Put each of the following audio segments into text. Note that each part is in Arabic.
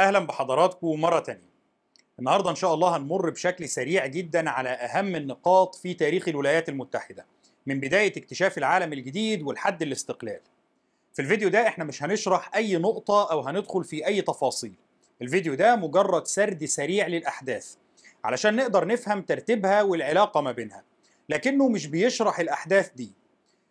أهلا بحضراتكم مره تانية. النهارده إن شاء الله هنمر بشكل سريع جدا على أهم النقاط في تاريخ الولايات المتحدة من بداية اكتشاف العالم الجديد ولحد الاستقلال. في الفيديو ده إحنا مش هنشرح أي نقطة أو هندخل في أي تفاصيل. الفيديو ده مجرد سرد سريع للأحداث علشان نقدر نفهم ترتيبها والعلاقة ما بينها لكنه مش بيشرح الأحداث دي.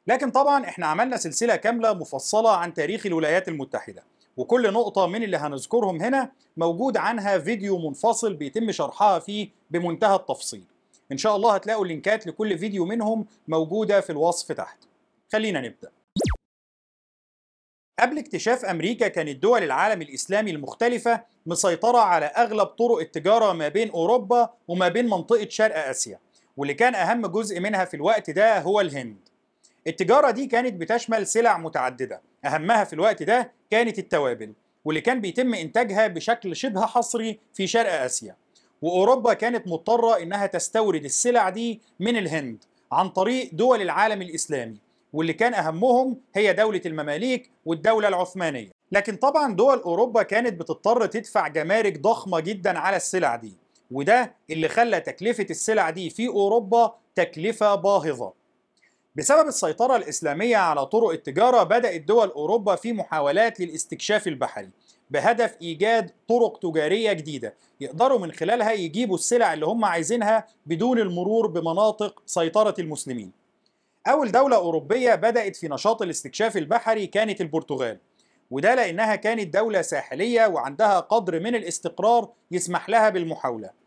لكن طبعا إحنا عملنا سلسلة كاملة مفصلة عن تاريخ الولايات المتحدة. وكل نقطة من اللي هنذكرهم هنا موجود عنها فيديو منفصل بيتم شرحها فيه بمنتهى التفصيل. إن شاء الله هتلاقوا اللينكات لكل فيديو منهم موجودة في الوصف تحت. خلينا نبدأ. قبل اكتشاف أمريكا كانت دول العالم الإسلامي المختلفة مسيطرة على أغلب طرق التجارة ما بين أوروبا وما بين منطقة شرق آسيا واللي كان أهم جزء منها في الوقت ده هو الهند. التجارة دي كانت بتشمل سلع متعددة أهمها في الوقت ده كانت التوابل واللي كان بيتم إنتاجها بشكل شبه حصري في شرق آسيا. وأوروبا كانت مضطرة إنها تستورد السلع دي من الهند عن طريق دول العالم الإسلامي واللي كان أهمهم هي دولة المماليك والدولة العثمانية. لكن طبعا دول أوروبا كانت بتضطر تدفع جمارك ضخمة جدا على السلع دي وده اللي خلى تكلفة السلع دي في أوروبا تكلفة باهظة. بسبب السيطرة الإسلامية على طرق التجارة بدأت دول أوروبا في محاولات للاستكشاف البحري بهدف إيجاد طرق تجارية جديدة يقدروا من خلالها يجيبوا السلع اللي هم عايزينها بدون المرور بمناطق سيطرة المسلمين. أول دولة أوروبية بدأت في نشاط الاستكشاف البحري كانت البرتغال وده لأنها كانت دولة ساحلية وعندها قدر من الاستقرار يسمح لها بالمحاولة.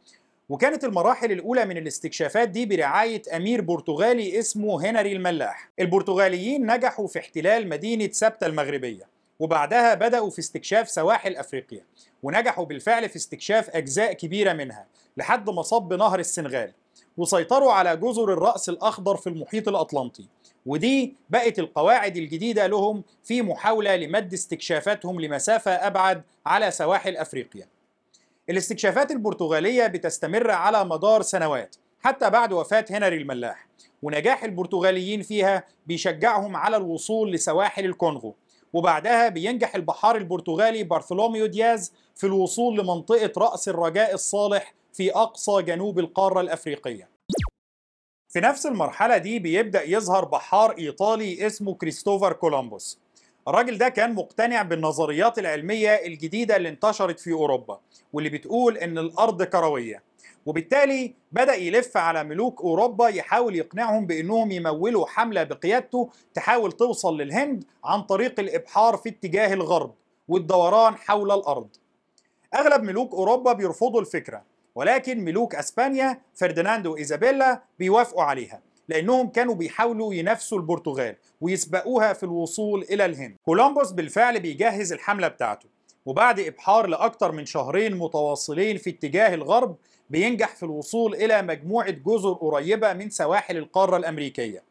وكانت المراحل الأولى من الاستكشافات دي برعاية أمير برتغالي اسمه هنري الملاح. البرتغاليين نجحوا في احتلال مدينة سبتة المغربية وبعدها بدأوا في استكشاف سواحل أفريقيا ونجحوا بالفعل في استكشاف أجزاء كبيرة منها لحد ما صب نهر السنغال وسيطروا على جزر الرأس الأخضر في المحيط الأطلنطي. ودي بقت القواعد الجديدة لهم في محاولة لمد استكشافاتهم لمسافة أبعد على سواحل أفريقيا. الاستكشافات البرتغالية بتستمر على مدار سنوات حتى بعد وفاة هنري الملاح. ونجاح البرتغاليين فيها بيشجعهم على الوصول لسواحل الكونغو. وبعدها بينجح البحار البرتغالي بارثولوميو دياز في الوصول لمنطقة رأس الرجاء الصالح في أقصى جنوب القارة الأفريقية. في نفس المرحلة دي بيبدأ يظهر بحار إيطالي اسمه كريستوفر كولومبوس. الراجل ده كان مقتنع بالنظريات العلمية الجديدة اللي انتشرت في أوروبا واللي بتقول إن الأرض كروية. وبالتالي بدأ يلف على ملوك أوروبا يحاول يقنعهم بأنهم يمولوا حملة بقيادته تحاول توصل للهند عن طريق الإبحار في اتجاه الغرب والدوران حول الأرض. أغلب ملوك أوروبا بيرفضوا الفكرة ولكن ملوك أسبانيا فرديناندو وإيزابيلا بيوافقوا عليها. لأنهم كانوا بيحاولوا ينافسوا البرتغال ويسبقوها في الوصول إلى الهند. كولومبوس بالفعل بيجهز الحملة بتاعته وبعد إبحار لأكثر من شهرين متواصلين في اتجاه الغرب بينجح في الوصول إلى مجموعة جزر قريبة من سواحل القارة الأمريكية.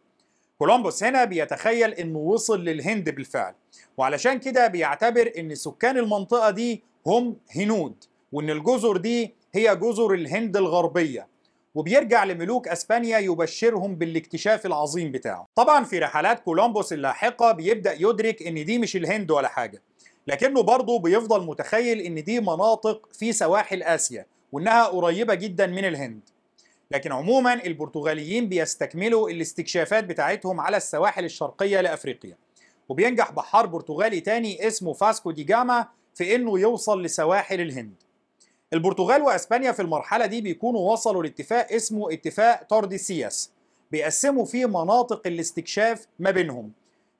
كولومبوس هنا بيتخيل إنه وصل للهند بالفعل وعلشان كده بيعتبر إن سكان المنطقة دي هم هنود وإن الجزر دي هي جزر الهند الغربية. وبيرجع لملوك أسبانيا يبشرهم بالاكتشاف العظيم بتاعه. طبعا في رحلات كولومبوس اللاحقة بيبدأ يدرك إن دي مش الهند ولا حاجة لكنه برضه بيفضل متخيل إن دي مناطق في سواحل آسيا وإنها قريبة جدا من الهند. لكن عموما البرتغاليين بيستكملوا الاستكشافات بتاعتهم على السواحل الشرقية لأفريقيا. وبينجح بحار برتغالي تاني اسمه فاسكو دي جاما في إنه يوصل لسواحل الهند. البرتغال وإسبانيا في المرحلة دي بيكونوا وصلوا لاتفاق اسمه اتفاق تورديسياس بيقسموا فيه مناطق الاستكشاف ما بينهم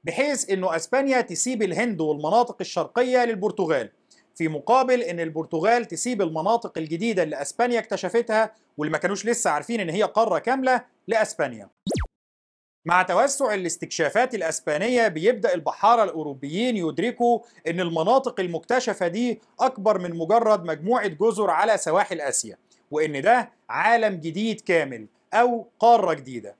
بحيث إنه إسبانيا تسيب الهند والمناطق الشرقية للبرتغال في مقابل إن البرتغال تسيب المناطق الجديدة اللي إسبانيا اكتشفتها واللي ما كانوش لسه عارفين إن هي قارة كاملة لإسبانيا. مع توسع الاستكشافات الأسبانية بيبدأ البحاره الأوروبيين يدركوا إن المناطق المكتشفة دي أكبر من مجرد مجموعة جزر على سواحل آسيا وإن ده عالم جديد كامل أو قارة جديدة.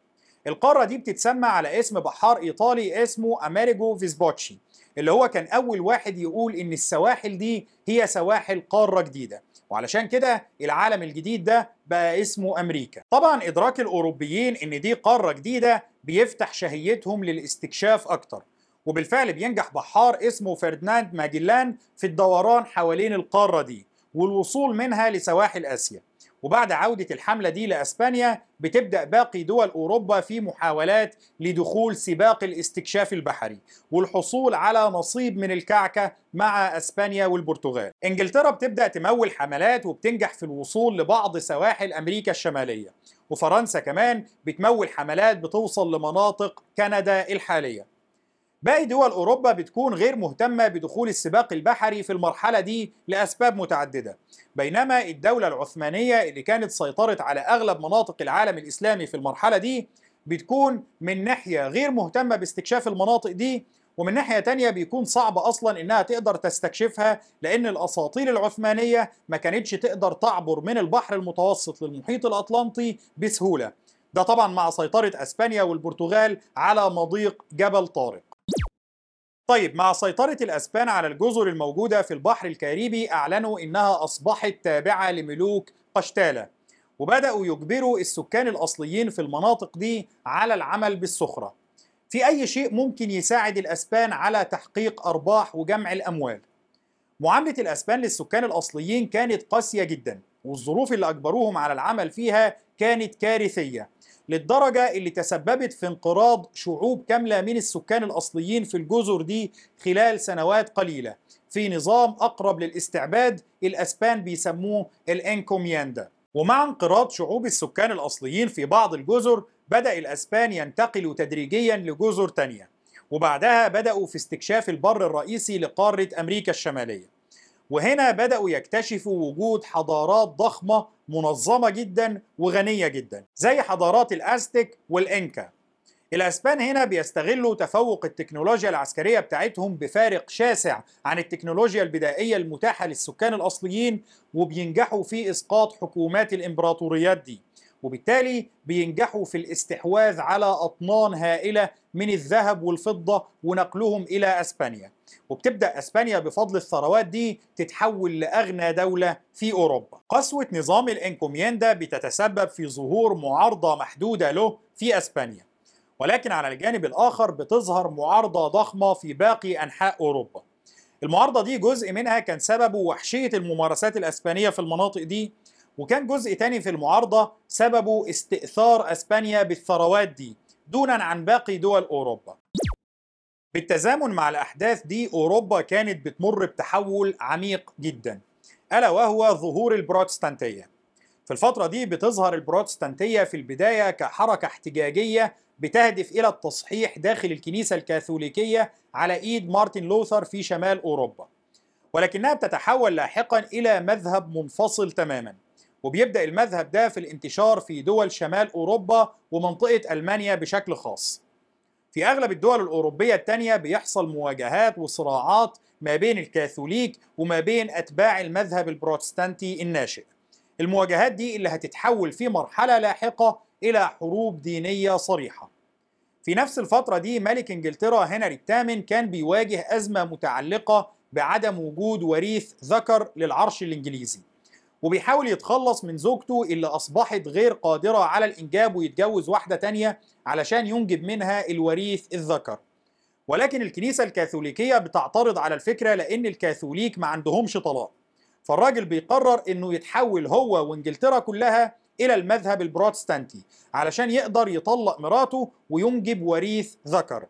القارة دي بتتسمى على اسم بحار إيطالي اسمه أميريجو فيسبوتشي اللي هو كان أول واحد يقول إن السواحل دي هي سواحل قارة جديدة وعلشان كده العالم الجديد ده بقى اسمه أمريكا. طبعا إدراك الأوروبيين إن دي قارة جديدة بيفتح شهيتهم للاستكشاف أكتر وبالفعل بينجح بحار اسمه فرديناند ماجلان في الدوران حوالين القارة دي والوصول منها لسواحل آسيا. وبعد عودة الحملة دي لأسبانيا بتبدأ باقي دول أوروبا في محاولات لدخول سباق الاستكشاف البحري والحصول على نصيب من الكعكة مع أسبانيا والبرتغال. إنجلترا بتبدأ تمول حملات وبتنجح في الوصول لبعض سواحل أمريكا الشمالية وفرنسا كمان بتمول حملات بتوصل لمناطق كندا الحالية. باقي دول أوروبا بتكون غير مهتمة بدخول السباق البحري في المرحلة دي لأسباب متعددة. بينما الدولة العثمانية اللي كانت سيطرت على أغلب مناطق العالم الإسلامي في المرحلة دي بتكون من ناحية غير مهتمة باستكشاف المناطق دي ومن ناحية تانية بيكون صعب أصلا إنها تقدر تستكشفها لأن الأساطيل العثمانية ما كانتش تقدر تعبر من البحر المتوسط للمحيط الأطلنطي بسهولة. ده طبعا مع سيطرة أسبانيا والبرتغال على مضيق جبل طارق. طيب مع سيطرة الأسبان على الجزر الموجودة في البحر الكاريبي أعلنوا إنها أصبحت تابعة لملوك قشتالة وبدأوا يجبروا السكان الأصليين في المناطق دي على العمل بالسخرة. في أي شيء ممكن يساعد الأسبان على تحقيق أرباح وجمع الأموال؟ معاملة الأسبان للسكان الأصليين كانت قاسية جدا والظروف اللي أجبروهم على العمل فيها كانت كارثية. للدرجة اللي تسببت في انقراض شعوب كاملة من السكان الأصليين في الجزر دي خلال سنوات قليلة في نظام أقرب للاستعباد الأسبان بيسموه الإنكومياندا. ومع انقراض شعوب السكان الأصليين في بعض الجزر بدأ الأسبان ينتقلوا تدريجيا لجزر تانية. وبعدها بدأوا في استكشاف البر الرئيسي لقارة أمريكا الشمالية. وهنا بدأوا يكتشفوا وجود حضارات ضخمة منظمة جدا وغنية جدا زي حضارات الأزتك والإنكا. الأسبان هنا بيستغلوا تفوق التكنولوجيا العسكرية بتاعتهم بفارق شاسع عن التكنولوجيا البدائية المتاحة للسكان الأصليين وبينجحوا في إسقاط حكومات الإمبراطوريات دي. وبالتالي بينجحوا في الاستحواذ على أطنان هائلة من الذهب والفضة ونقلهم إلى أسبانيا. وبتبدأ أسبانيا بفضل الثروات دي تتحول لأغنى دولة في أوروبا. قسوة نظام الإنكومياندا بتتسبب في ظهور معارضة محدودة له في أسبانيا. ولكن على الجانب الآخر بتظهر معارضة ضخمة في باقي أنحاء أوروبا. المعارضة دي جزء منها كان سببه وحشية الممارسات الأسبانية في المناطق دي وكان جزء تاني في المعارضة سببه استئثار أسبانيا بالثروات دي دونا عن باقي دول أوروبا. بالتزامن مع الأحداث دي أوروبا كانت بتمر بتحول عميق جدا ألا وهو ظهور البروتستانتية. في الفترة دي بتظهر البروتستانتية في البداية كحركة احتجاجية بتهدف إلى التصحيح داخل الكنيسة الكاثوليكية على إيد مارتن لوثر في شمال أوروبا. ولكنها بتتحول لاحقا إلى مذهب منفصل تماما. وبيبدأ المذهب ده في الانتشار في دول شمال أوروبا ومنطقة ألمانيا بشكل خاص. في أغلب الدول الأوروبية التانية بيحصل مواجهات وصراعات ما بين الكاثوليك وما بين أتباع المذهب البروتستانتي الناشئ. المواجهات دي اللي هتتحول في مرحلة لاحقة إلى حروب دينية صريحة. في نفس الفترة دي ملك إنجلترا هنري الثامن كان بيواجه أزمة متعلقة بعدم وجود وريث ذكر للعرش الإنجليزي. وبيحاول يتخلص من زوجته اللي أصبحت غير قادرة على الإنجاب ويتجوز واحدة تانية علشان ينجب منها الوريث الذكر. ولكن الكنيسة الكاثوليكية بتعترض على الفكرة لأن الكاثوليك ما عندهمش طلاق. فالراجل بيقرر إنه يتحول هو وإنجلترا كلها إلى المذهب البروتستانتي علشان يقدر يطلق مراته وينجب وريث ذكر.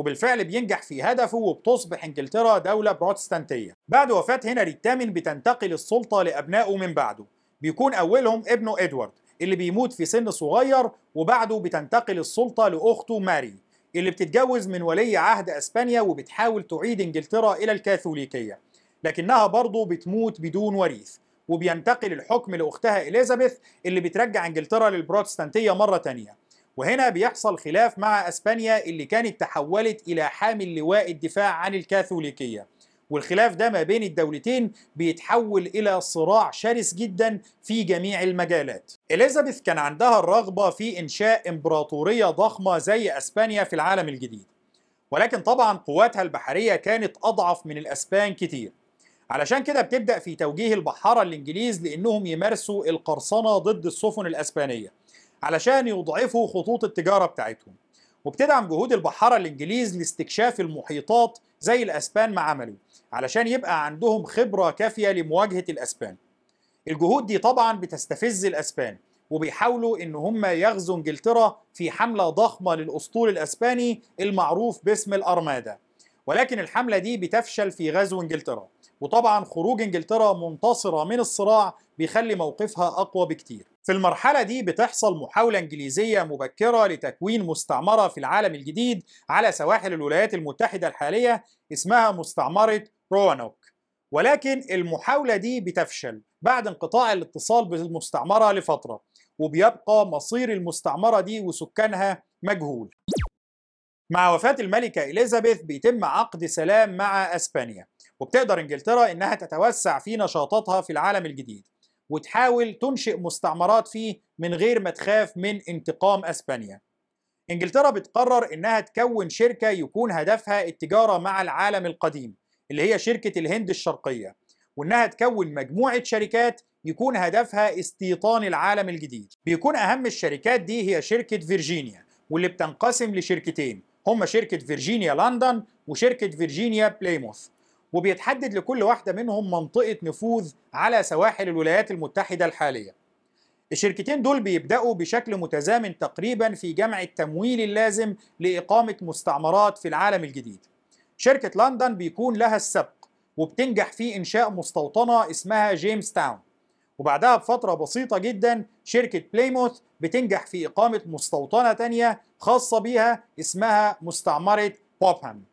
وبالفعل بينجح في هدفه وبتصبح إنجلترا دولة بروتستانتية. بعد وفاة هنري الثامن بتنتقل السلطة لأبنائه من بعده. بيكون أولهم ابنه إدوارد اللي بيموت في سن صغير وبعده بتنتقل السلطة لأخته ماري اللي بتتجوز من ولي عهد أسبانيا وبتحاول تعيد إنجلترا إلى الكاثوليكية. لكنها برضه بتموت بدون وريث وبينتقل الحكم لأختها إليزابيث اللي بترجع إنجلترا للبروتستانتية مرة تانية. وهنا بيحصل خلاف مع أسبانيا اللي كانت تحولت إلى حامل لواء الدفاع عن الكاثوليكية. والخلاف ده ما بين الدولتين بيتحول إلى صراع شرس جدا في جميع المجالات. إليزابيث كان عندها الرغبة في إنشاء إمبراطورية ضخمة زي أسبانيا في العالم الجديد. ولكن طبعا قواتها البحرية كانت أضعف من الأسبان كتير. علشان كده بتبدأ في توجيه البحارة الإنجليز لإنهم يمارسوا القرصنة ضد السفن الأسبانية. علشان يضعفوا خطوط التجارة بتاعتهم. وبتدعم جهود البحارة الإنجليز لاستكشاف المحيطات زي الأسبان ما عملوا علشان يبقى عندهم خبرة كافية لمواجهة الأسبان. الجهود دي طبعا بتستفز الأسبان وبيحاولوا إن هم يغزوا إنجلترا في حملة ضخمة للأسطول الأسباني المعروف باسم الارمادا ولكن الحملة دي بتفشل في غزو إنجلترا. وطبعا خروج إنجلترا منتصرة من الصراع بيخلي موقفها أقوى بكتير. في المرحلة دي بتحصل محاولة إنجليزية مبكرة لتكوين مستعمرة في العالم الجديد على سواحل الولايات المتحدة الحالية اسمها مستعمرة روانوك. ولكن المحاولة دي بتفشل بعد انقطاع الاتصال بالمستعمرة لفترة وبيبقى مصير المستعمرة دي وسكانها مجهول. مع وفاة الملكة إليزابيث بيتم عقد سلام مع أسبانيا وبتقدر إنجلترا إنها تتوسع في نشاطاتها في العالم الجديد. وتحاول تنشئ مستعمرات فيه من غير ما تخاف من انتقام أسبانيا. إنجلترا بتقرر إنها تكون شركة يكون هدفها التجارة مع العالم القديم اللي هي شركة الهند الشرقية وإنها تكون مجموعة شركات يكون هدفها استيطان العالم الجديد. بيكون أهم الشركات دي هي شركة فيرجينيا واللي بتنقسم لشركتين هما شركة فيرجينيا لندن وشركة فيرجينيا بليموث. وبيتحدد لكل واحدة منهم منطقة نفوذ على سواحل الولايات المتحدة الحالية. الشركتين دول بيبدأوا بشكل متزامن تقريبا في جمع التمويل اللازم لإقامة مستعمرات في العالم الجديد. شركة لندن بيكون لها السبق وبتنجح في إنشاء مستوطنة اسمها جيمس تاون وبعدها بفترة بسيطة جدا شركة بليموث بتنجح في إقامة مستوطنة تانية خاصة بيها اسمها مستعمرة بوبهام.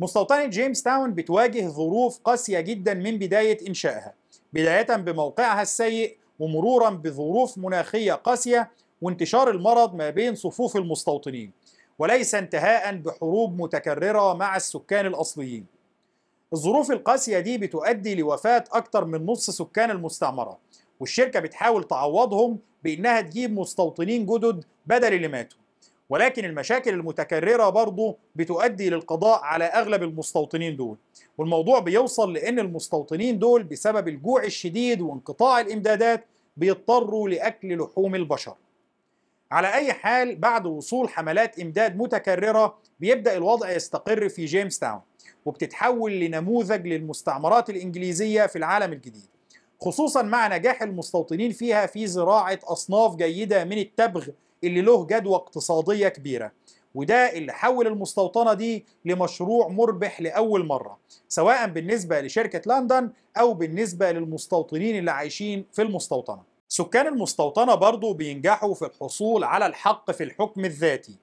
مستوطنة جيمس تاون بتواجه ظروف قاسية جدا من بداية إنشائها بداية بموقعها السيء ومرورا بظروف مناخية قاسية وانتشار المرض ما بين صفوف المستوطنين وليس انتهاء بحروب متكررة مع السكان الأصليين. الظروف القاسية دي بتؤدي لوفاة أكثر من نصف سكان المستعمرة والشركة بتحاول تعوضهم بإنها تجيب مستوطنين جدد بدل اللي ماتوا. ولكن المشاكل المتكررة برضه بتؤدي للقضاء على أغلب المستوطنين دول. والموضوع بيوصل لأن المستوطنين دول بسبب الجوع الشديد وانقطاع الإمدادات بيضطروا لأكل لحوم البشر. على أي حال بعد وصول حملات إمداد متكررة بيبدأ الوضع يستقر في جيمس تاون وبتتحول لنموذج للمستعمرات الإنجليزية في العالم الجديد خصوصا مع نجاح المستوطنين فيها في زراعة أصناف جيدة من التبغ اللي له جدوى اقتصادية كبيرة وده اللي حول المستوطنة دي لمشروع مربح لأول مرة سواء بالنسبة لشركة لندن أو بالنسبة للمستوطنين اللي عايشين في المستوطنة. سكان المستوطنة برضو بينجحوا في الحصول على الحق في الحكم الذاتي.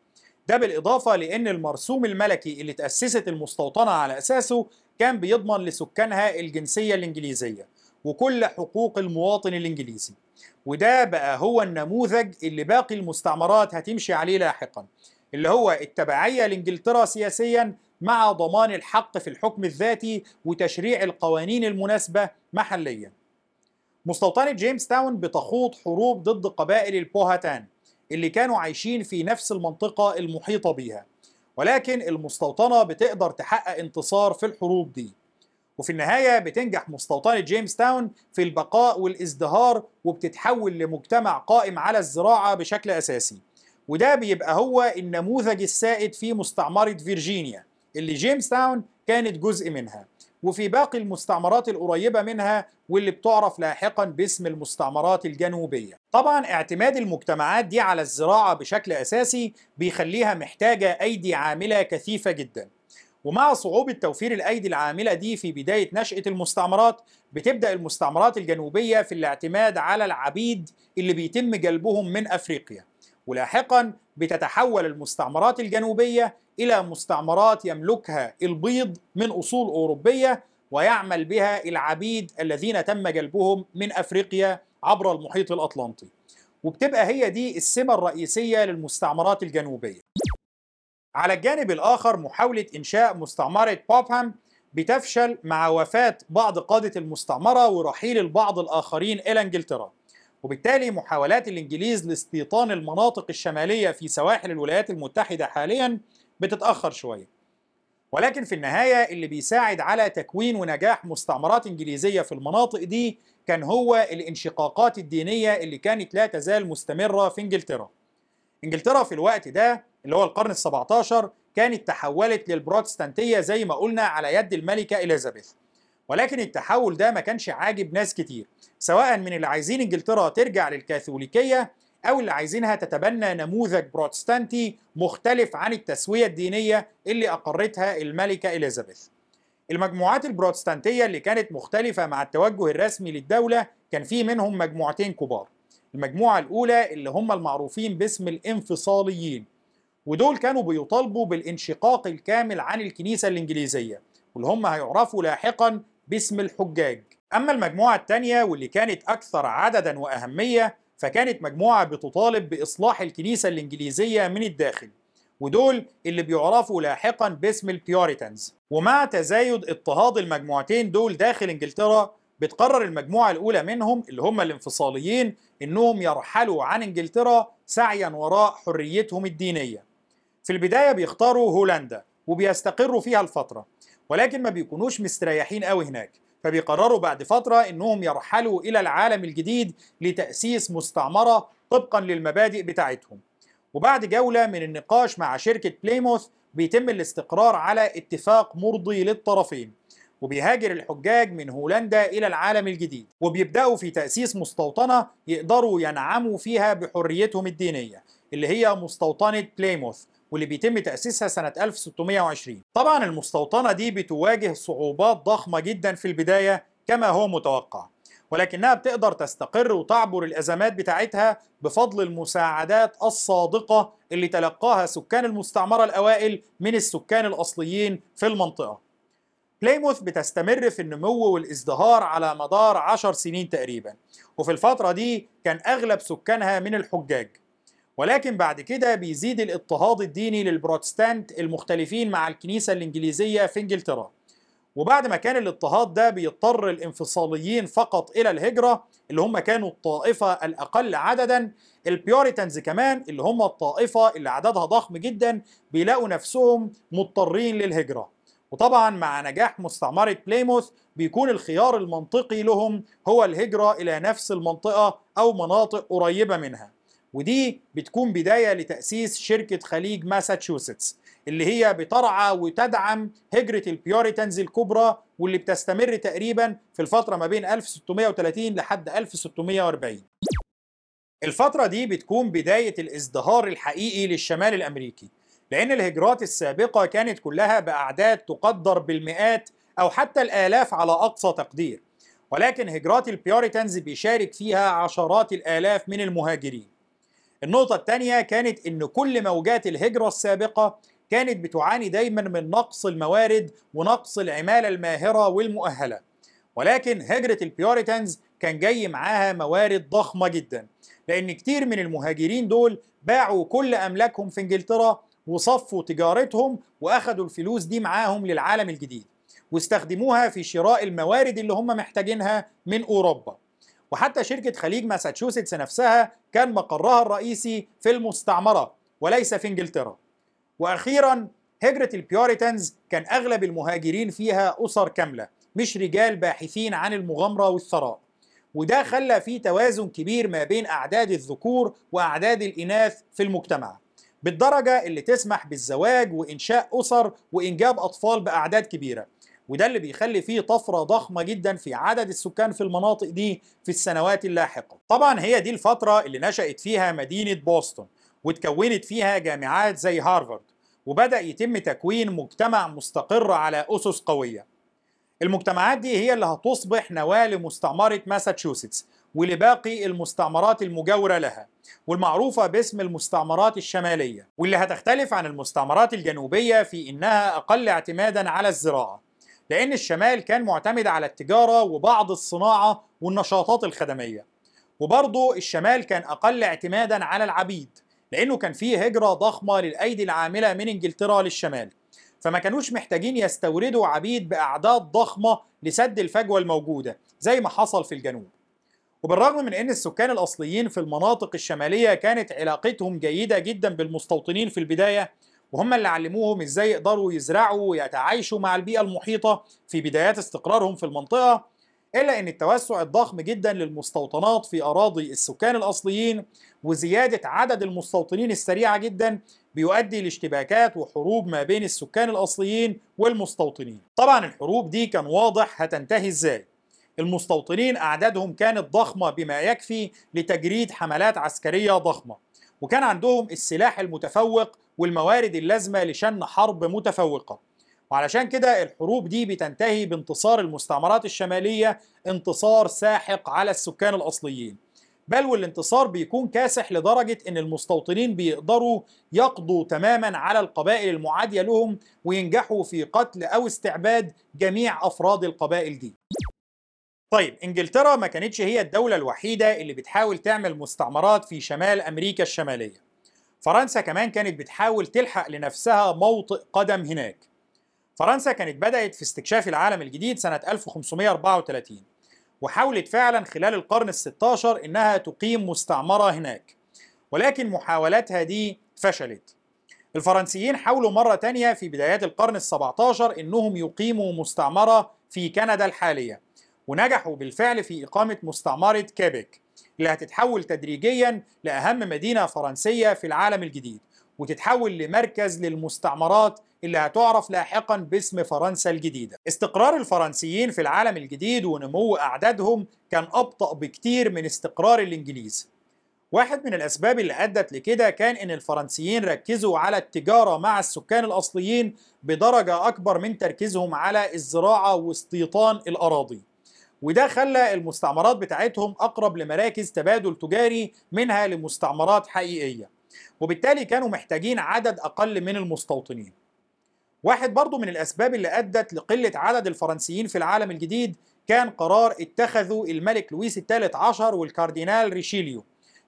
ده بالإضافة لأن المرسوم الملكي اللي تأسست المستوطنة على أساسه كان بيضمن لسكانها الجنسية الإنجليزية وكل حقوق المواطن الإنجليزي. وده بقى هو النموذج اللي باقي المستعمرات هتمشي عليه لاحقا اللي هو التبعية لإنجلترا سياسيا مع ضمان الحق في الحكم الذاتي وتشريع القوانين المناسبة محليا. مستوطنة جيمس تاون بتخوض حروب ضد قبائل البوهاتان اللي كانوا عايشين في نفس المنطقة المحيطة بيها ولكن المستوطنة بتقدر تحقق انتصار في الحروب دي. وفي النهاية بتنجح مستوطنة جيمس تاون في البقاء والازدهار وبتتحول لمجتمع قائم على الزراعة بشكل أساسي. وده بيبقى هو النموذج السائد في مستعمرة فيرجينيا اللي جيمس تاون كانت جزء منها. وفي باقي المستعمرات القريبة منها واللي بتعرف لاحقا باسم المستعمرات الجنوبية. طبعا اعتماد المجتمعات دي على الزراعة بشكل أساسي بيخليها محتاجة أيدي عاملة كثيفة جدا. ومع صعوبة توفير الأيدي العاملة دي في بداية نشأة المستعمرات بتبدأ المستعمرات الجنوبية في الاعتماد على العبيد اللي بيتم جلبهم من أفريقيا. ولاحقا بتتحول المستعمرات الجنوبية إلى مستعمرات يملكها البيض من أصول أوروبية ويعمل بها العبيد الذين تم جلبهم من أفريقيا عبر المحيط الأطلنطي. وبتبقى هي دي السمة الرئيسية للمستعمرات الجنوبية. على الجانب الآخر محاولة إنشاء مستعمرة بوبهام بتفشل مع وفاة بعض قادة المستعمرة ورحيل البعض الآخرين إلى إنجلترا. وبالتالي محاولات الإنجليز لاستيطان المناطق الشمالية في سواحل الولايات المتحدة حاليا بتتأخر شوية. ولكن في النهاية اللي بيساعد على تكوين ونجاح مستعمرات إنجليزية في المناطق دي كان هو الانشقاقات الدينية اللي كانت لا تزال مستمرة في إنجلترا. إنجلترا في الوقت ده اللي هو القرن ال17 كانت تحولت للبروتستانتية زي ما قلنا على يد الملكة إليزابيث. ولكن التحول ده ما كانش عاجب ناس كتير سواء من اللي عايزين إنجلترا ترجع للكاثوليكية أو اللي عايزينها تتبنى نموذج بروتستانتي مختلف عن التسوية الدينية اللي أقرتها الملكة إليزابيث. المجموعات البروتستانتية اللي كانت مختلفة مع التوجه الرسمي للدولة كان في منهم مجموعتين كبار. المجموعة الأولى اللي هم المعروفين باسم الانفصاليين ودول كانوا بيطالبوا بالانشقاق الكامل عن الكنيسة الإنجليزية واللي هم هيعرفوا لاحقا باسم الحجاج. أما المجموعة الثانية واللي كانت أكثر عددا وأهمية فكانت مجموعة بتطالب بإصلاح الكنيسة الإنجليزية من الداخل ودول اللي بيعرفوا لاحقا باسم البيوريتانز ومع تزايد اضطهاد المجموعتين دول داخل إنجلترا بتقرر المجموعة الأولى منهم اللي هم الانفصاليين إنهم يرحلوا عن إنجلترا سعيا وراء حريتهم الدينية. في البداية بيختاروا هولندا وبيستقروا فيها الفترة ولكن ما بيكونوش مستريحين قوي هناك فبيقرروا بعد فترة إنهم يرحلوا إلى العالم الجديد لتأسيس مستعمرة طبقا للمبادئ بتاعتهم. وبعد جولة من النقاش مع شركة بليموث بيتم الاستقرار على اتفاق مرضي للطرفين وبيهاجر الحجاج من هولندا إلى العالم الجديد وبيبدأوا في تأسيس مستوطنة يقدروا ينعموا فيها بحريتهم الدينية اللي هي مستوطنة بليموث. واللي بيتم تأسيسها سنة 1620 طبعا المستوطنة دي بتواجه صعوبات ضخمة جدا في البداية كما هو متوقع ولكنها بتقدر تستقر وتعبر الأزمات بتاعتها بفضل المساعدات الصادقة اللي تلقاها سكان المستعمرة الأوائل من السكان الأصليين في المنطقة. بليموث بتستمر في النمو والازدهار على مدار عشر سنين تقريبا وفي الفترة دي كان أغلب سكانها من الحجاج. ولكن بعد كده بيزيد الاضطهاد الديني للبروتستانت المختلفين مع الكنيسة الإنجليزية في إنجلترا. وبعد ما كان الاضطهاد ده بيضطر الانفصاليين فقط إلى الهجرة اللي هم كانوا الطائفة الأقل عددا البيوريتانز كمان اللي هم الطائفة اللي عددها ضخم جدا بيلاقوا نفسهم مضطرين للهجرة. وطبعا مع نجاح مستعمرة بليموث بيكون الخيار المنطقي لهم هو الهجرة إلى نفس المنطقة أو مناطق قريبة منها. ودي بتكون بداية لتأسيس شركة خليج ماساتشوستس اللي هي بترعى وتدعم هجرة ال Puritans الكبرى واللي بتستمر تقريبا في الفترة ما بين 1630 لحد 1640 الفترة دي بتكون بداية الازدهار الحقيقي للشمال الأمريكي لأن الهجرات السابقة كانت كلها بأعداد تقدر بالمئات أو حتى الآلاف على أقصى تقدير ولكن هجرات ال Puritans بيشارك فيها عشرات الآلاف من المهاجرين. النقطة الثانية كانت إن كل موجات الهجرة السابقة كانت بتعاني دايما من نقص الموارد ونقص العمالة الماهرة والمؤهلة. ولكن هجرة ال Puritans كان جاي معاها موارد ضخمة جدا لأن كتير من المهاجرين دول باعوا كل أملاكهم في إنجلترا وصفوا تجارتهم وأخدوا الفلوس دي معاهم للعالم الجديد واستخدموها في شراء الموارد اللي هم محتاجينها من أوروبا. وحتى شركة خليج ماساتشوستس نفسها كان مقرها الرئيسي في المستعمرة وليس في إنجلترا. وأخيرا هجرة ال Puritans كان أغلب المهاجرين فيها أسر كاملة مش رجال باحثين عن المغامرة والثراء. وده خلى في توازن كبير ما بين أعداد الذكور وأعداد الإناث في المجتمع بالدرجة اللي تسمح بالزواج وإنشاء أسر وإنجاب أطفال بأعداد كبيرة. وده اللي بيخلي فيه طفرة ضخمة جدا في عدد السكان في المناطق دي في السنوات اللاحقة. طبعا هي دي الفترة اللي نشأت فيها مدينة بوسطن وتكونت فيها جامعات زي هارفارد وبدأ يتم تكوين مجتمع مستقر على أسس قوية. المجتمعات دي هي اللي هتصبح نواة لمستعمرة ماساتشوستس ولباقي المستعمرات المجاورة لها والمعروفة باسم المستعمرات الشمالية واللي هتختلف عن المستعمرات الجنوبية في إنها أقل اعتمادا على الزراعة. لأن الشمال كان معتمد على التجارة وبعض الصناعة والنشاطات الخدمية. وبرضه الشمال كان أقل اعتمادا على العبيد لأنه كان فيه هجرة ضخمة للأيدي العاملة من إنجلترا للشمال. فما كانوش محتاجين يستوردوا عبيد بأعداد ضخمة لسد الفجوة الموجودة زي ما حصل في الجنوب. وبالرغم من أن السكان الأصليين في المناطق الشمالية كانت علاقتهم جيدة جدا بالمستوطنين في البداية وهم اللي علموهم إزاي يقدروا يزرعوا ويتعايشوا مع البيئة المحيطة في بدايات استقرارهم في المنطقة إلا أن التوسع الضخم جدا للمستوطنات في أراضي السكان الأصليين وزيادة عدد المستوطنين السريعة جدا بيؤدي لاشتباكات وحروب ما بين السكان الأصليين والمستوطنين. طبعا الحروب دي كان واضح هتنتهي إزاي. المستوطنين أعدادهم كانت ضخمة بما يكفي لتجريد حملات عسكرية ضخمة وكان عندهم السلاح المتفوق والموارد اللازمة لشن حرب متفوقة. وعلشان كده الحروب دي بتنتهي بانتصار المستعمرات الشمالية انتصار ساحق على السكان الأصليين. بل والانتصار بيكون كاسح لدرجة إن المستوطنين بيقدروا يقضوا تماما على القبائل المعادية لهم وينجحوا في قتل أو استعباد جميع أفراد القبائل دي. طيب إنجلترا ما كانتش هي الدولة الوحيدة اللي بتحاول تعمل مستعمرات في شمال أمريكا الشمالية. فرنسا كمان كانت بتحاول تلحق لنفسها موطئ قدم هناك. فرنسا كانت بدأت في استكشاف العالم الجديد سنة 1534 وحاولت فعلا خلال القرن ال16 إنها تقيم مستعمرة هناك ولكن محاولاتها دي فشلت. الفرنسيين حاولوا مرة تانية في بدايات القرن ال17 إنهم يقيموا مستعمرة في كندا الحالية ونجحوا بالفعل في إقامة مستعمرة كيبك اللي هتتحول تدريجيا لأهم مدينة فرنسية في العالم الجديد وتتحول لمركز للمستعمرات اللي هتعرف لاحقا باسم فرنسا الجديدة. استقرار الفرنسيين في العالم الجديد ونمو أعدادهم كان أبطأ بكتير من استقرار الإنجليز. واحد من الأسباب اللي أدت لكده كان إن الفرنسيين ركزوا على التجارة مع السكان الأصليين بدرجة أكبر من تركيزهم على الزراعة واستيطان الأراضي. وده خلى المستعمرات بتاعتهم أقرب لمراكز تبادل تجاري منها لمستعمرات حقيقية. وبالتالي كانوا محتاجين عدد أقل من المستوطنين. واحد برضو من الأسباب اللي أدت لقلة عدد الفرنسيين في العالم الجديد كان قرار اتخذه الملك لويس الثالث عشر والكاردينال ريشيليو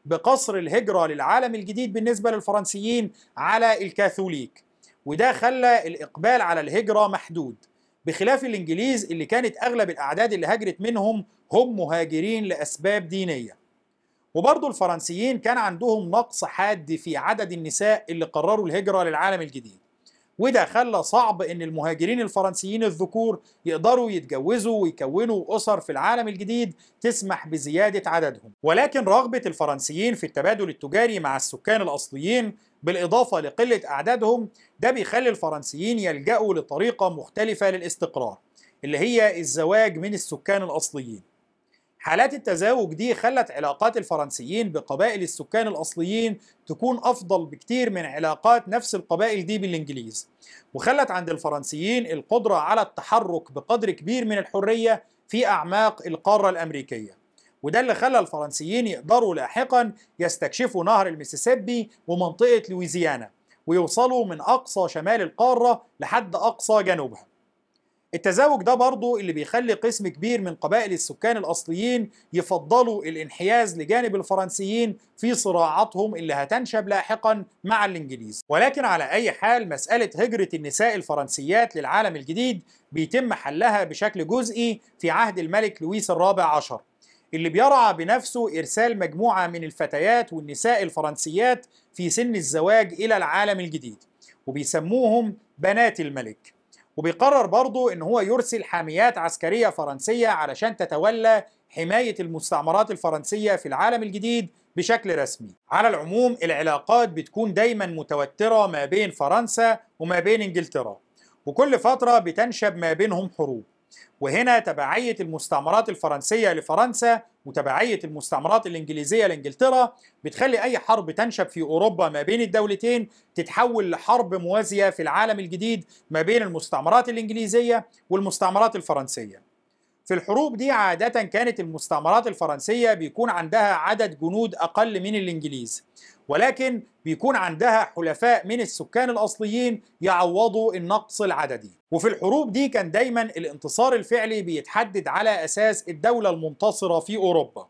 بقصر الهجرة للعالم الجديد بالنسبة للفرنسيين على الكاثوليك. وده خلى الإقبال على الهجرة محدود. بخلاف الإنجليز اللي كانت أغلب الأعداد اللي هاجرت منهم هم مهاجرين لأسباب دينية. وبرضه الفرنسيين كان عندهم نقص حاد في عدد النساء اللي قرروا الهجرة للعالم الجديد. وده خلى صعب إن المهاجرين الفرنسيين الذكور يقدروا يتجوزوا ويكونوا أسر في العالم الجديد تسمح بزيادة عددهم. ولكن رغبة الفرنسيين في التبادل التجاري مع السكان الأصليين بالإضافة لقلة أعدادهم ده بيخلي الفرنسيين يلجأوا لطريقة مختلفة للاستقرار اللي هي الزواج من السكان الأصليين. حالات التزاوج دي خلت علاقات الفرنسيين بقبائل السكان الأصليين تكون أفضل بكتير من علاقات نفس القبائل دي بالإنجليز وخلت عند الفرنسيين القدرة على التحرك بقدر كبير من الحرية في أعماق القارة الأمريكية. وده اللي خلى الفرنسيين يقدروا لاحقا يستكشفوا نهر المسيسيبي ومنطقة لويزيانا ويوصلوا من أقصى شمال القارة لحد أقصى جنوبها. التزاوج ده برضه اللي بيخلي قسم كبير من قبائل السكان الأصليين يفضلوا الانحياز لجانب الفرنسيين في صراعاتهم اللي هتنشب لاحقا مع الإنجليز. ولكن على أي حال مسألة هجرة النساء الفرنسيات للعالم الجديد بيتم حلها بشكل جزئي في عهد الملك لويس الرابع عشر. اللي بيرعى بنفسه إرسال مجموعة من الفتيات والنساء الفرنسيات في سن الزواج إلى العالم الجديد وبيسموهم بنات الملك وبيقرر برضه إن هو يرسل حاميات عسكرية فرنسية علشان تتولى حماية المستعمرات الفرنسية في العالم الجديد بشكل رسمي. على العموم العلاقات بتكون دايما متوترة ما بين فرنسا وما بين إنجلترا وكل فترة بتنشب ما بينهم حروب. وهنا تبعية المستعمرات الفرنسية لفرنسا وتبعية المستعمرات الإنجليزية لإنجلترا بتخلي أي حرب تنشب في أوروبا ما بين الدولتين تتحول لحرب موازية في العالم الجديد ما بين المستعمرات الإنجليزية والمستعمرات الفرنسية. في الحروب دي عادة كانت المستعمرات الفرنسية بيكون عندها عدد جنود أقل من الإنجليز. ولكن بيكون عندها حلفاء من السكان الأصليين يعوضوا النقص العددي. وفي الحروب دي كان دايما الانتصار الفعلي بيتحدد على أساس الدولة المنتصرة في أوروبا.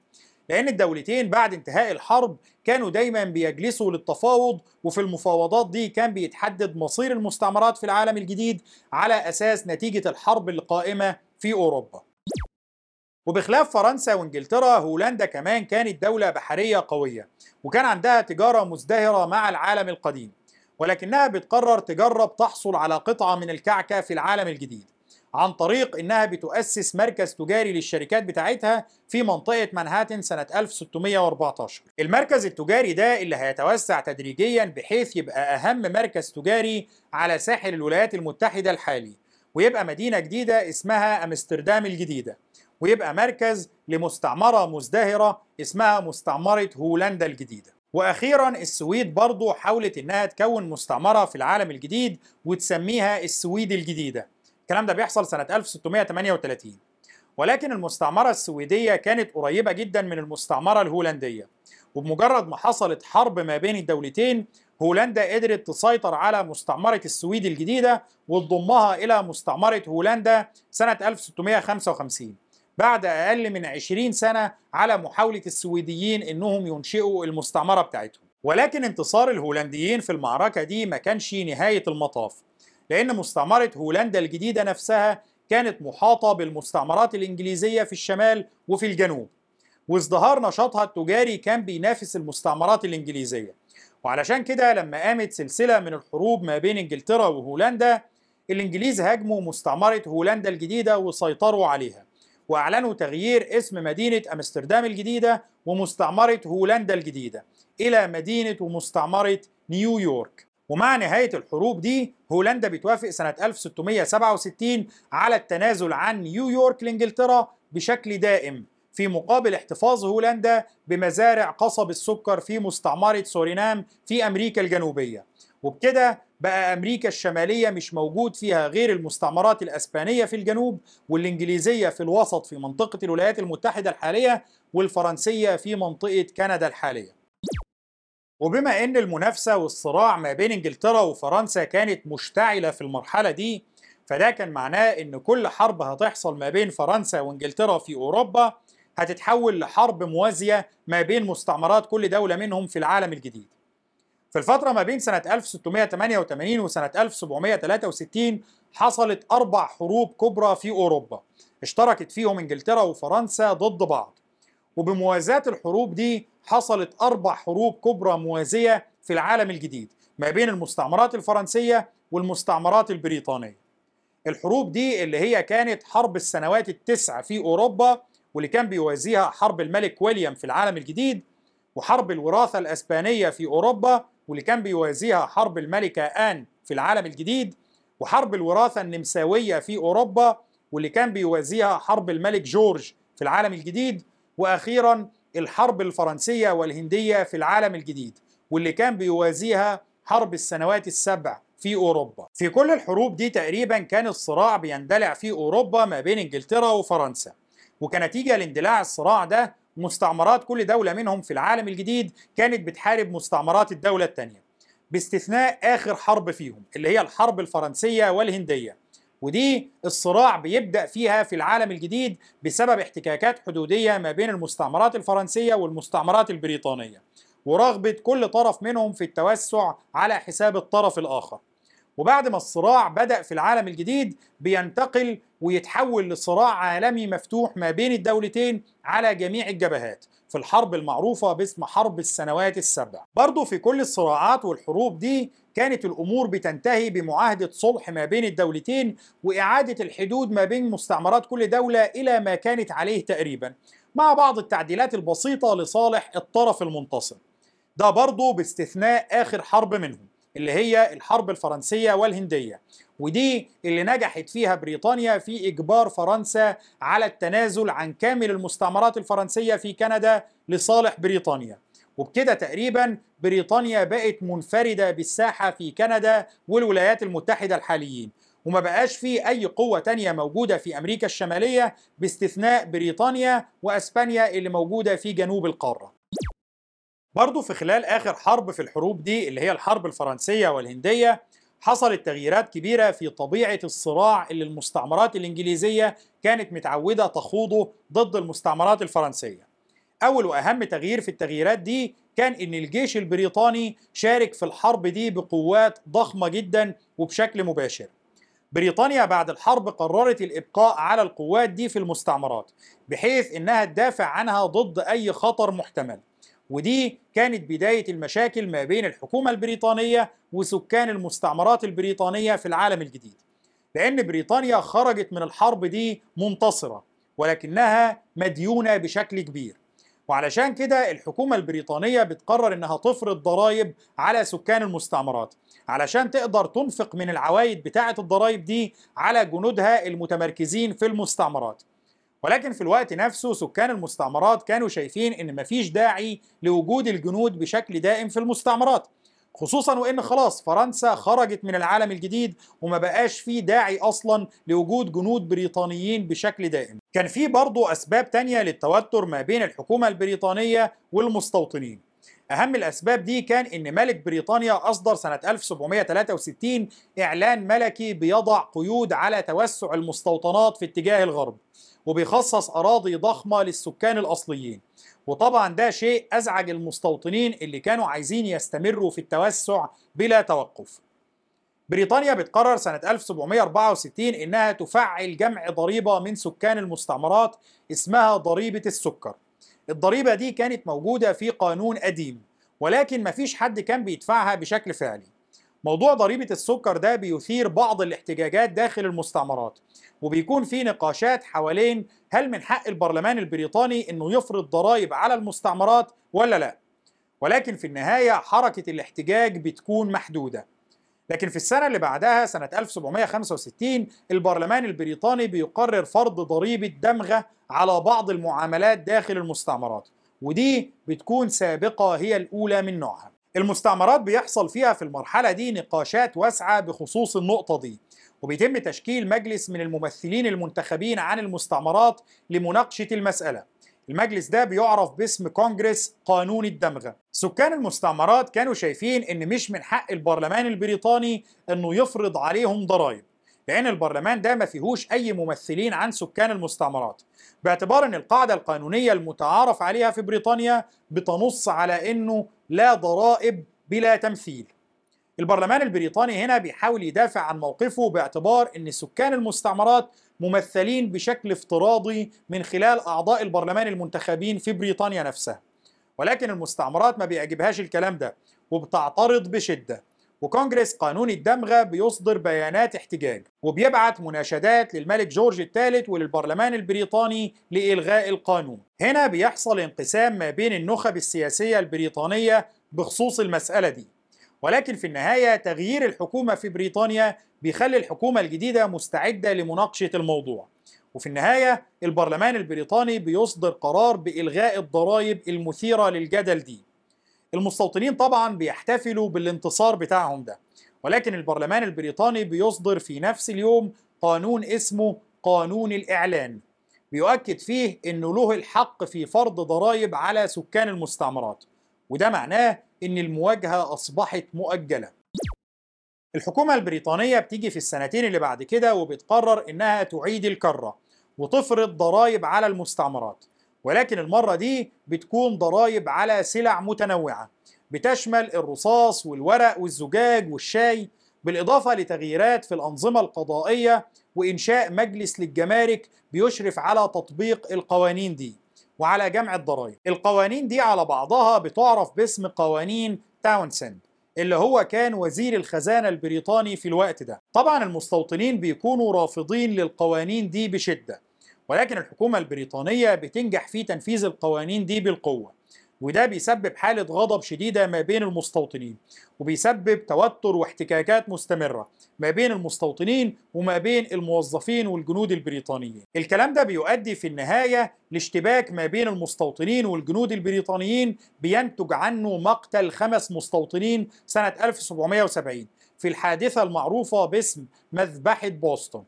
لأن الدولتين بعد انتهاء الحرب كانوا دايما بيجلسوا للتفاوض وفي المفاوضات دي كان بيتحدد مصير المستعمرات في العالم الجديد على أساس نتيجة الحرب القائمة في أوروبا. وبخلاف فرنسا وإنجلترا هولندا كمان كانت دولة بحرية قوية وكان عندها تجارة مزدهرة مع العالم القديم ولكنها بتقرر تجرب تحصل على قطعة من الكعكة في العالم الجديد عن طريق إنها بتؤسس مركز تجاري للشركات بتاعتها في منطقة مانهاتن سنة 1614 المركز التجاري ده اللي هيتوسع تدريجيا بحيث يبقى أهم مركز تجاري على ساحل الولايات المتحدة الحالي ويبقى مدينة جديدة اسمها أمستردام الجديدة. ويبقى مركز لمستعمرة مزدهرة اسمها مستعمرة هولندا الجديدة. وأخيرا السويد برضو حاولت إنها تكون مستعمرة في العالم الجديد وتسميها السويد الجديدة. الكلام ده بيحصل سنة 1638 ولكن المستعمرة السويدية كانت قريبة جدا من المستعمرة الهولندية. وبمجرد ما حصلت حرب ما بين الدولتين هولندا قدرت تسيطر على مستعمرة السويد الجديدة وتضمها إلى مستعمرة هولندا سنة 1655 بعد أقل من 20 سنة على محاولة السويديين إنهم ينشئوا المستعمرة بتاعتهم. ولكن انتصار الهولنديين في المعركة دي ما كانش نهاية المطاف لأن مستعمرة هولندا الجديدة نفسها كانت محاطة بالمستعمرات الإنجليزية في الشمال وفي الجنوب وازدهار نشاطها التجاري كان بينافس المستعمرات الإنجليزية. وعلشان كده لما قامت سلسلة من الحروب ما بين إنجلترا وهولندا الإنجليز هاجموا مستعمرة هولندا الجديدة وسيطروا عليها. وأعلنوا تغيير اسم مدينة أمستردام الجديدة ومستعمرة هولندا الجديدة إلى مدينة ومستعمرة نيويورك ومع نهاية الحروب دي هولندا بتوافق سنة 1667 على التنازل عن نيويورك لإنجلترا بشكل دائم في مقابل احتفاظ هولندا بمزارع قصب السكر في مستعمرة سورينام في أمريكا الجنوبية. وبكده بقى أمريكا الشمالية مش موجود فيها غير المستعمرات الأسبانية في الجنوب والإنجليزية في الوسط في منطقة الولايات المتحدة الحالية والفرنسية في منطقة كندا الحالية وبما إن المنافسة والصراع ما بين إنجلترا وفرنسا كانت مشتعلة في المرحلة دي فده كان معناه إن كل حرب هتحصل ما بين فرنسا وإنجلترا في أوروبا هتتحول لحرب موازية ما بين مستعمرات كل دولة منهم في العالم الجديد. في الفترة ما بين سنة 1688 وسنة 1763 حصلت أربع حروب كبرى في أوروبا اشتركت فيهم إنجلترا وفرنسا ضد بعض. وبموازاة الحروب دي حصلت أربع حروب كبرى موازية في العالم الجديد ما بين المستعمرات الفرنسية والمستعمرات البريطانية الحروب دي اللي هي كانت حرب السنوات التسعة في أوروبا واللي كان بيوازيها حرب الملك ويليام في العالم الجديد وحرب الوراثة الأسبانية في أوروبا واللي كان بيوازيها حرب الملكة آن في العالم الجديد وحرب الوراثة النمساوية في أوروبا واللي كان بيوازيها حرب الملك جورج في العالم الجديد وأخيرا الحرب الفرنسية والهندية في العالم الجديد واللي كان بيوازيها حرب السنوات السبع في أوروبا. في كل الحروب دي تقريبا كان الصراع بيندلع في أوروبا ما بين إنجلترا وفرنسا. وكنتيجة لاندلاع الصراع ده مستعمرات كل دولة منهم في العالم الجديد كانت بتحارب مستعمرات الدولة الثانية. باستثناء آخر حرب فيهم اللي هي الحرب الفرنسية والهندية. ودي الصراع بيبدأ فيها في العالم الجديد بسبب احتكاكات حدودية ما بين المستعمرات الفرنسية والمستعمرات البريطانية ورغبة كل طرف منهم في التوسع على حساب الطرف الآخر وبعد ما الصراع بدأ في العالم الجديد بينتقل ويتحول لصراع عالمي مفتوح ما بين الدولتين على جميع الجبهات في الحرب المعروفة باسم حرب السنوات السبع. برضو في كل الصراعات والحروب دي كانت الأمور بتنتهي بمعاهدة صلح ما بين الدولتين وإعادة الحدود ما بين مستعمرات كل دولة إلى ما كانت عليه تقريبا مع بعض التعديلات البسيطة لصالح الطرف المنتصر. ده برضو باستثناء آخر حرب منهم. اللي هي الحرب الفرنسية والهندية. ودي اللي نجحت فيها بريطانيا في إجبار فرنسا على التنازل عن كامل المستعمرات الفرنسية في كندا لصالح بريطانيا. وبكده تقريبا بريطانيا بقت منفردة بالساحة في كندا والولايات المتحدة الحاليين. وما بقاش في أي قوة تانية موجودة في أمريكا الشمالية باستثناء بريطانيا وأسبانيا اللي موجودة في جنوب القارة. برضو في خلال آخر حرب في الحروب دي اللي هي الحرب الفرنسية والهندية حصلت تغييرات كبيرة في طبيعة الصراع اللي المستعمرات الإنجليزية كانت متعودة تخوضه ضد المستعمرات الفرنسية. أول وأهم تغيير في التغييرات دي كان إن الجيش البريطاني شارك في الحرب دي بقوات ضخمة جدا وبشكل مباشر. بريطانيا بعد الحرب قررت الإبقاء على القوات دي في المستعمرات بحيث إنها تدافع عنها ضد أي خطر محتمل. ودي كانت بداية المشاكل ما بين الحكومة البريطانية وسكان المستعمرات البريطانية في العالم الجديد. لأن بريطانيا خرجت من الحرب دي منتصرة ولكنها مديونة بشكل كبير. وعلشان كده الحكومة البريطانية بتقرر إنها تفرض ضرائب على سكان المستعمرات علشان تقدر تنفق من العوائد بتاعة الضرائب دي على جنودها المتمركزين في المستعمرات. ولكن في الوقت نفسه سكان المستعمرات كانوا شايفين إن مفيش داعي لوجود الجنود بشكل دائم في المستعمرات خصوصا وإن خلاص فرنسا خرجت من العالم الجديد وما بقاش في داعي أصلا لوجود جنود بريطانيين بشكل دائم. كان في برضه أسباب تانية للتوتر ما بين الحكومة البريطانية والمستوطنين. أهم الأسباب دي كان إن ملك بريطانيا أصدر سنة 1763 إعلان ملكي بيضع قيود على توسع المستوطنات في اتجاه الغرب وبيخصص أراضي ضخمة للسكان الأصليين. وطبعا ده شيء أزعج المستوطنين اللي كانوا عايزين يستمروا في التوسع بلا توقف. بريطانيا بتقرر سنة 1764 إنها تفعل جمع ضريبة من سكان المستعمرات اسمها ضريبة السكر. الضريبة دي كانت موجودة في قانون قديم ولكن مفيش حد كان بيدفعها بشكل فعلي. موضوع ضريبة السكر ده بيثير بعض الاحتجاجات داخل المستعمرات وبيكون في نقاشات حوالين هل من حق البرلمان البريطاني إنه يفرض ضرائب على المستعمرات ولا لا. ولكن في النهاية حركة الاحتجاج بتكون محدودة. لكن في السنة اللي بعدها سنة 1765 البرلمان البريطاني بيقرر فرض ضريبة دمغة على بعض المعاملات داخل المستعمرات ودي بتكون سابقة هي الأولى من نوعها. المستعمرات بيحصل فيها في المرحلة دي نقاشات واسعة بخصوص النقطة دي وبيتم تشكيل مجلس من الممثلين المنتخبين عن المستعمرات لمناقشة المسألة. المجلس ده بيعرف باسم كونجرس قانون الدمغة. سكان المستعمرات كانوا شايفين إن مش من حق البرلمان البريطاني إنه يفرض عليهم ضرائب لأن البرلمان ده ما فيهوش أي ممثلين عن سكان المستعمرات. باعتبار إن القاعدة القانونية المتعارف عليها في بريطانيا بتنص على إنه لا ضرائب بلا تمثيل. البرلمان البريطاني هنا بيحاول يدافع عن موقفه باعتبار إن سكان المستعمرات ممثلين بشكل افتراضي من خلال أعضاء البرلمان المنتخبين في بريطانيا نفسها. ولكن المستعمرات ما بيعجبهاش الكلام ده وبتعترض بشدة. وكونجرس قانون الدمغة بيصدر بيانات احتجاج وبيبعت مناشدات للملك جورج الثالث وللبرلمان البريطاني لإلغاء القانون. هنا بيحصل انقسام ما بين النخب السياسية البريطانية بخصوص المسألة دي. ولكن في النهاية تغيير الحكومة في بريطانيا بيخلي الحكومة الجديدة مستعدة لمناقشة الموضوع. وفي النهاية البرلمان البريطاني بيصدر قرار بإلغاء الضرائب المثيرة للجدل دي. المستوطنين طبعا بيحتفلوا بالانتصار بتاعهم ده ولكن البرلمان البريطاني بيصدر في نفس اليوم قانون اسمه قانون الإعلان. بيؤكد فيه انه له الحق في فرض ضرائب على سكان المستعمرات وده معناه إن المواجهة أصبحت مؤجلة. الحكومة البريطانية بتيجي في السنتين اللي بعد كده وبتقرر إنها تعيد الكرة وتفرض ضرائب على المستعمرات ولكن المرة دي بتكون ضرائب على سلع متنوعة بتشمل الرصاص والورق والزجاج والشاي بالإضافة لتغييرات في الأنظمة القضائية وإنشاء مجلس للجمارك بيشرف على تطبيق القوانين دي وعلى جمع الضرائب. القوانين دي على بعضها بتعرف باسم قوانين تاونسند اللي هو كان وزير الخزانة البريطاني في الوقت ده. طبعا المستوطنين بيكونوا رافضين للقوانين دي بشدة ولكن الحكومة البريطانية بتنجح في تنفيذ القوانين دي بالقوة. وده بيسبب حالة غضب شديدة ما بين المستوطنين وبيسبب توتر واحتكاكات مستمرة ما بين المستوطنين وما بين الموظفين والجنود البريطانيين. الكلام ده بيؤدي في النهاية لاشتباك ما بين المستوطنين والجنود البريطانيين بينتج عنه مقتل خمس مستوطنين سنة 1770 في الحادثة المعروفة باسم مذبحة بوسطن.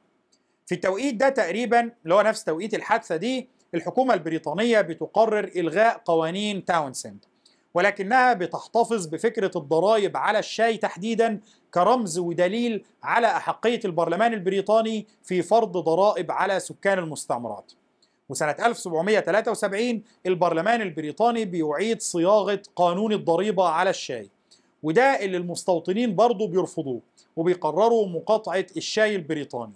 في التوقيت ده تقريبا اللي هو نفس توقيت الحادثة دي الحكومة البريطانية بتقرر إلغاء قوانين تاونسند ولكنها بتحتفظ بفكرة الضرائب على الشاي تحديدا كرمز ودليل على أحقية البرلمان البريطاني في فرض ضرائب على سكان المستعمرات. وسنة 1773 البرلمان البريطاني بيعيد صياغة قانون الضريبة على الشاي وده اللي المستوطنين برضه بيرفضوه وبيقرروا مقاطعة الشاي البريطاني.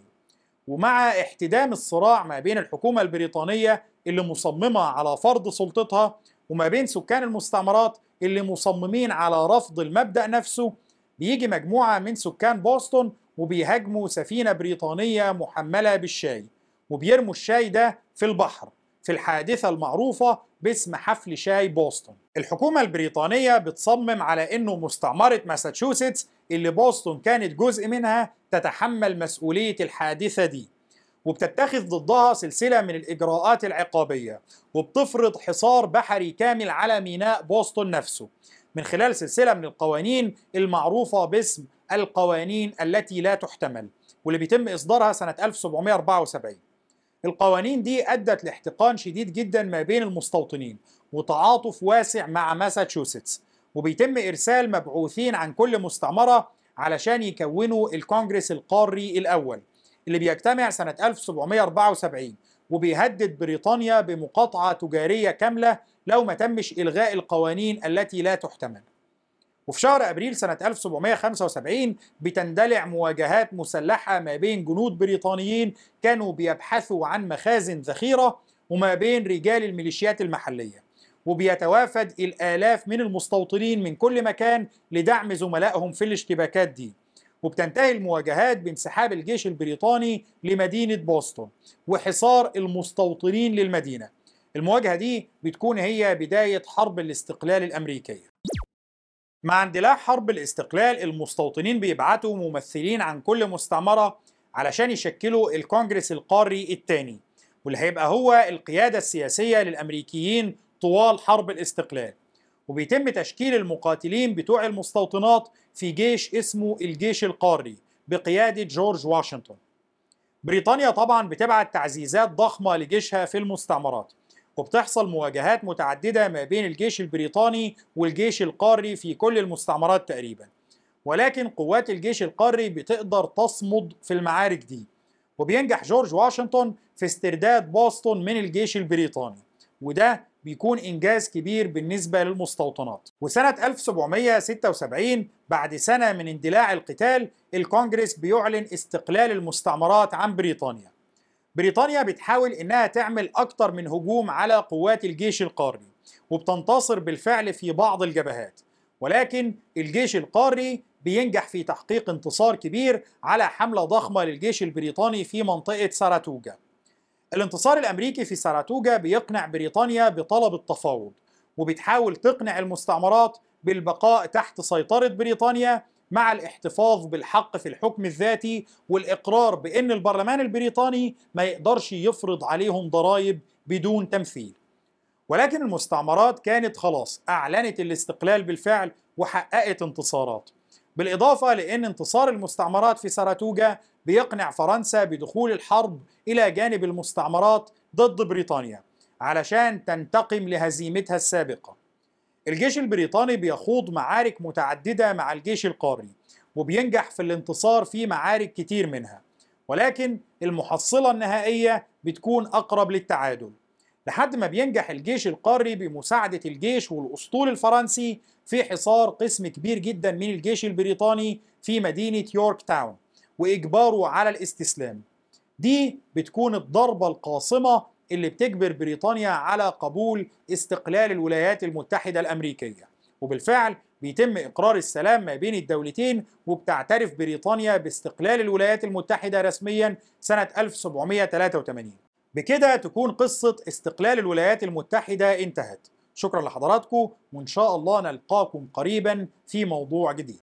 ومع احتدام الصراع ما بين الحكومة البريطانية اللي مصممة على فرض سلطتها وما بين سكان المستعمرات اللي مصممين على رفض المبدأ نفسه بيجي مجموعة من سكان بوسطن وبيهاجموا سفينة بريطانية محملة بالشاي وبيرموا الشاي ده في البحر. في الحادثة المعروفة باسم حفل شاي بوسطن. الحكومة البريطانية بتصمم على أنه مستعمرة ماساتشوستس اللي بوسطن كانت جزء منها تتحمل مسؤولية الحادثة دي. وبتتخذ ضدها سلسلة من الإجراءات العقابية وبتفرض حصار بحري كامل على ميناء بوسطن نفسه. من خلال سلسلة من القوانين المعروفة باسم القوانين التي لا تحتمل واللي بيتم إصدارها سنة 1774 القوانين دي أدت لاحتقان شديد جدا ما بين المستوطنين وتعاطف واسع مع ماساتشوستس وبيتم إرسال مبعوثين عن كل مستعمرة علشان يكونوا الكونجرس القاري الأول اللي بيجتمع سنة 1774 وبيهدد بريطانيا بمقاطعة تجارية كاملة لو ما تمش إلغاء القوانين التي لا تحتمل. وفي شهر أبريل سنة 1775 بتندلع مواجهات مسلحة ما بين جنود بريطانيين كانوا بيبحثوا عن مخازن ذخيرة وما بين رجال الميليشيات المحلية. وبيتوافد الآلاف من المستوطنين من كل مكان لدعم زملائهم في الاشتباكات دي. وبتنتهي المواجهات بانسحاب الجيش البريطاني لمدينة بوسطن وحصار المستوطنين للمدينة. المواجهة دي بتكون هي بداية حرب الاستقلال الأمريكية. مع اندلاع حرب الاستقلال المستوطنين بيبعتوا ممثلين عن كل مستعمرة علشان يشكلوا الكونجرس القاري الثاني واللي هيبقى هو القيادة السياسية للأمريكيين طوال حرب الاستقلال. وبيتم تشكيل المقاتلين بتوع المستوطنات في جيش اسمه الجيش القاري بقيادة جورج واشنطن. بريطانيا طبعا بتبعت تعزيزات ضخمة لجيشها في المستعمرات. وبتحصل مواجهات متعددة ما بين الجيش البريطاني والجيش القاري في كل المستعمرات تقريبا. ولكن قوات الجيش القاري بتقدر تصمد في المعارك دي. وبينجح جورج واشنطن في استرداد بوسطن من الجيش البريطاني. وده بيكون إنجاز كبير بالنسبة للمستوطنات. وسنة 1776 بعد سنة من اندلاع القتال الكونجرس بيعلن استقلال المستعمرات عن بريطانيا. بريطانيا بتحاول إنها تعمل أكتر من هجوم على قوات الجيش القاري وبتنتصر بالفعل في بعض الجبهات. ولكن الجيش القاري بينجح في تحقيق انتصار كبير على حملة ضخمة للجيش البريطاني في منطقة ساراتوجا. الانتصار الأمريكي في ساراتوجا بيقنع بريطانيا بطلب التفاوض وبتحاول تقنع المستعمرات بالبقاء تحت سيطرة بريطانيا مع الاحتفاظ بالحق في الحكم الذاتي والإقرار بأن البرلمان البريطاني ما يقدرش يفرض عليهم ضرائب بدون تمثيل. ولكن المستعمرات كانت خلاص أعلنت الاستقلال بالفعل وحققت انتصارات. بالإضافة لأن انتصار المستعمرات في ساراتوجا بيقنع فرنسا بدخول الحرب إلى جانب المستعمرات ضد بريطانيا علشان تنتقم لهزيمتها السابقة. الجيش البريطاني بيخوض معارك متعددة مع الجيش القاري وبينجح في الانتصار في معارك كتير منها ولكن المحصلة النهائية بتكون أقرب للتعادل. لحد ما بينجح الجيش القاري بمساعدة الجيش والأسطول الفرنسي في حصار قسم كبير جدا من الجيش البريطاني في مدينة يورك تاون وإجباره على الاستسلام. دي بتكون الضربة القاصمة اللي بتجبر بريطانيا على قبول استقلال الولايات المتحدة الأمريكية. وبالفعل بيتم إقرار السلام ما بين الدولتين وبتعترف بريطانيا باستقلال الولايات المتحدة رسميا سنة 1783 بكده تكون قصة استقلال الولايات المتحدة انتهت. شكرا لحضراتكم وإن شاء الله نلقاكم قريبا في موضوع جديد.